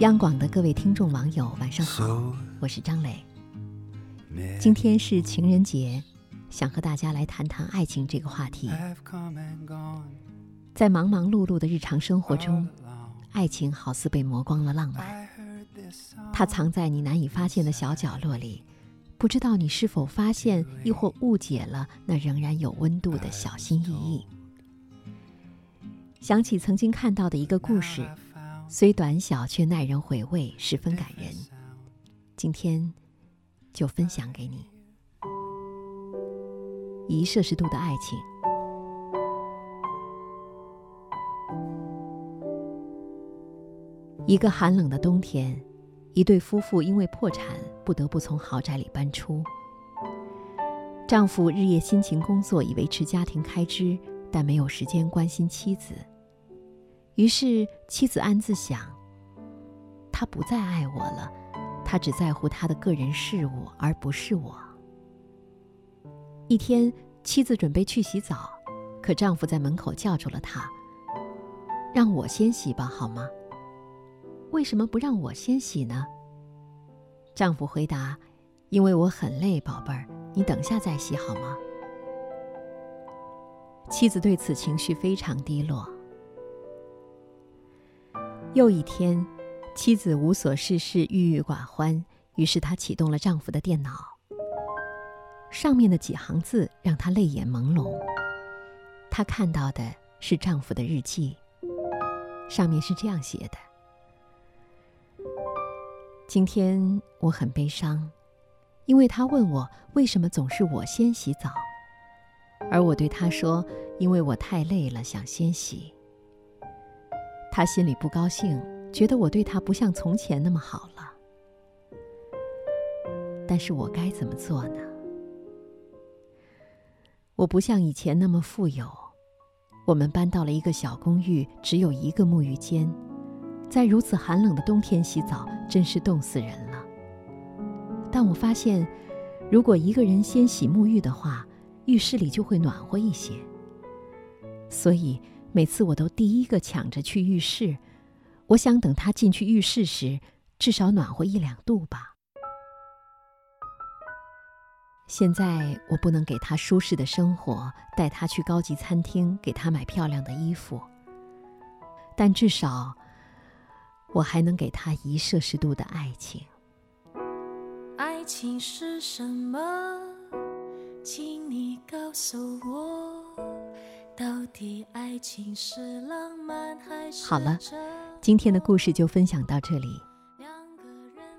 央广的各位听众网友，晚上好，我是张磊。今天是情人节，想和大家来谈谈爱情这个话题。在忙忙碌碌的日常生活中，爱情好似被磨光了浪漫，它藏在你难以发现的小角落里，不知道你是否发现，亦或误解了那仍然有温度的小心翼翼。想起曾经看到的一个故事。虽短小，却耐人回味，十分感人。今天就分享给你。一摄氏度的爱情。一个寒冷的冬天，一对夫妇因为破产，不得不从豪宅里搬出。丈夫日夜辛勤工作，以维持家庭开支，但没有时间关心妻子。于是，妻子暗自想：“他不再爱我了，他只在乎他的个人事务，而不是我。”一天，妻子准备去洗澡，可丈夫在门口叫住了她：“让我先洗吧，好吗？”“为什么不让我先洗呢？”丈夫回答：“因为我很累，宝贝儿，你等下再洗好吗？”妻子对此情绪非常低落。又一天，妻子无所事事，郁郁寡欢。于是她启动了丈夫的电脑，上面的几行字让她泪眼朦胧。她看到的是丈夫的日记，上面是这样写的：“今天我很悲伤，因为他问我为什么总是我先洗澡，而我对他说，因为我太累了，想先洗。”他心里不高兴，觉得我对他不像从前那么好了。但是我该怎么做呢？我不像以前那么富有，我们搬到了一个小公寓，只有一个沐浴间，在如此寒冷的冬天洗澡，真是冻死人了。但我发现，如果一个人先洗沐浴的话，浴室里就会暖和一些。所以。每次我都第一个抢着去浴室，我想等他进去浴室时，至少暖和一两度吧。现在我不能给他舒适的生活，带他去高级餐厅，给他买漂亮的衣服，但至少我还能给他一摄氏度的爱情。爱情是什么？请你告诉我。好了，今天的故事就分享到这里。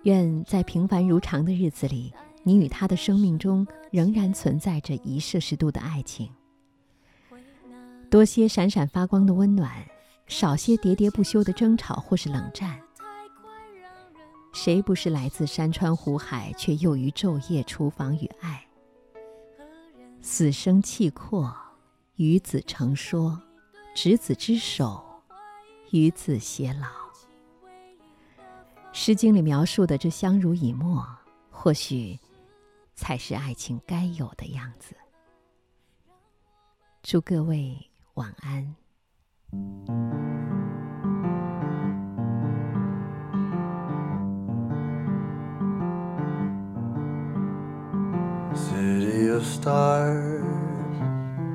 愿在平凡如常的日子里，你与他的生命中仍然存在着一摄氏度的爱情，多些闪闪发光的温暖，少些喋喋不休的争吵或是冷战。谁不是来自山川湖海，却又于昼夜厨房与爱，死生契阔。与子成说，执子之手，与子偕老。《诗经》里描述的这相濡以沫，或许才是爱情该有的样子。祝各位晚安。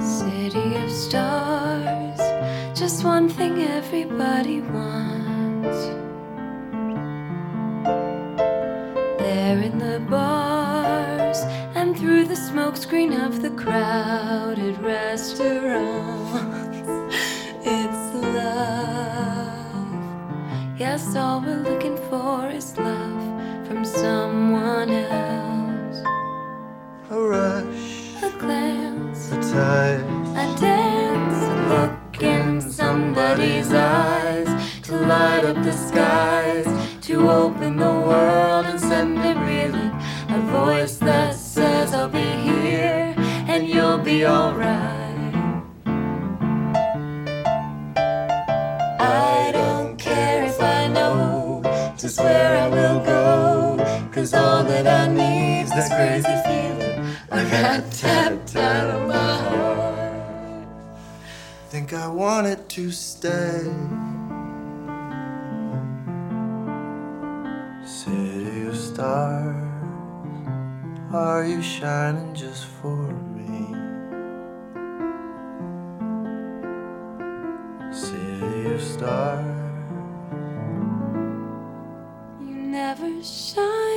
City of stars, just one thing everybody wants. There in the bars and through the smokescreen of the crowded restaurants, it's love. Yes, all we're looking for is love from someone else eyes. I dance, look in somebody's eyes to light up the skies, to open the world and send it reeling. A voice that says I'll be here and you'll be alright. just where I will go. Cause all that I need is this crazy feeling. I got tapped out of my heart. Think I want it to stay. City of stars, are you shining just for me? City of stars, you never shine.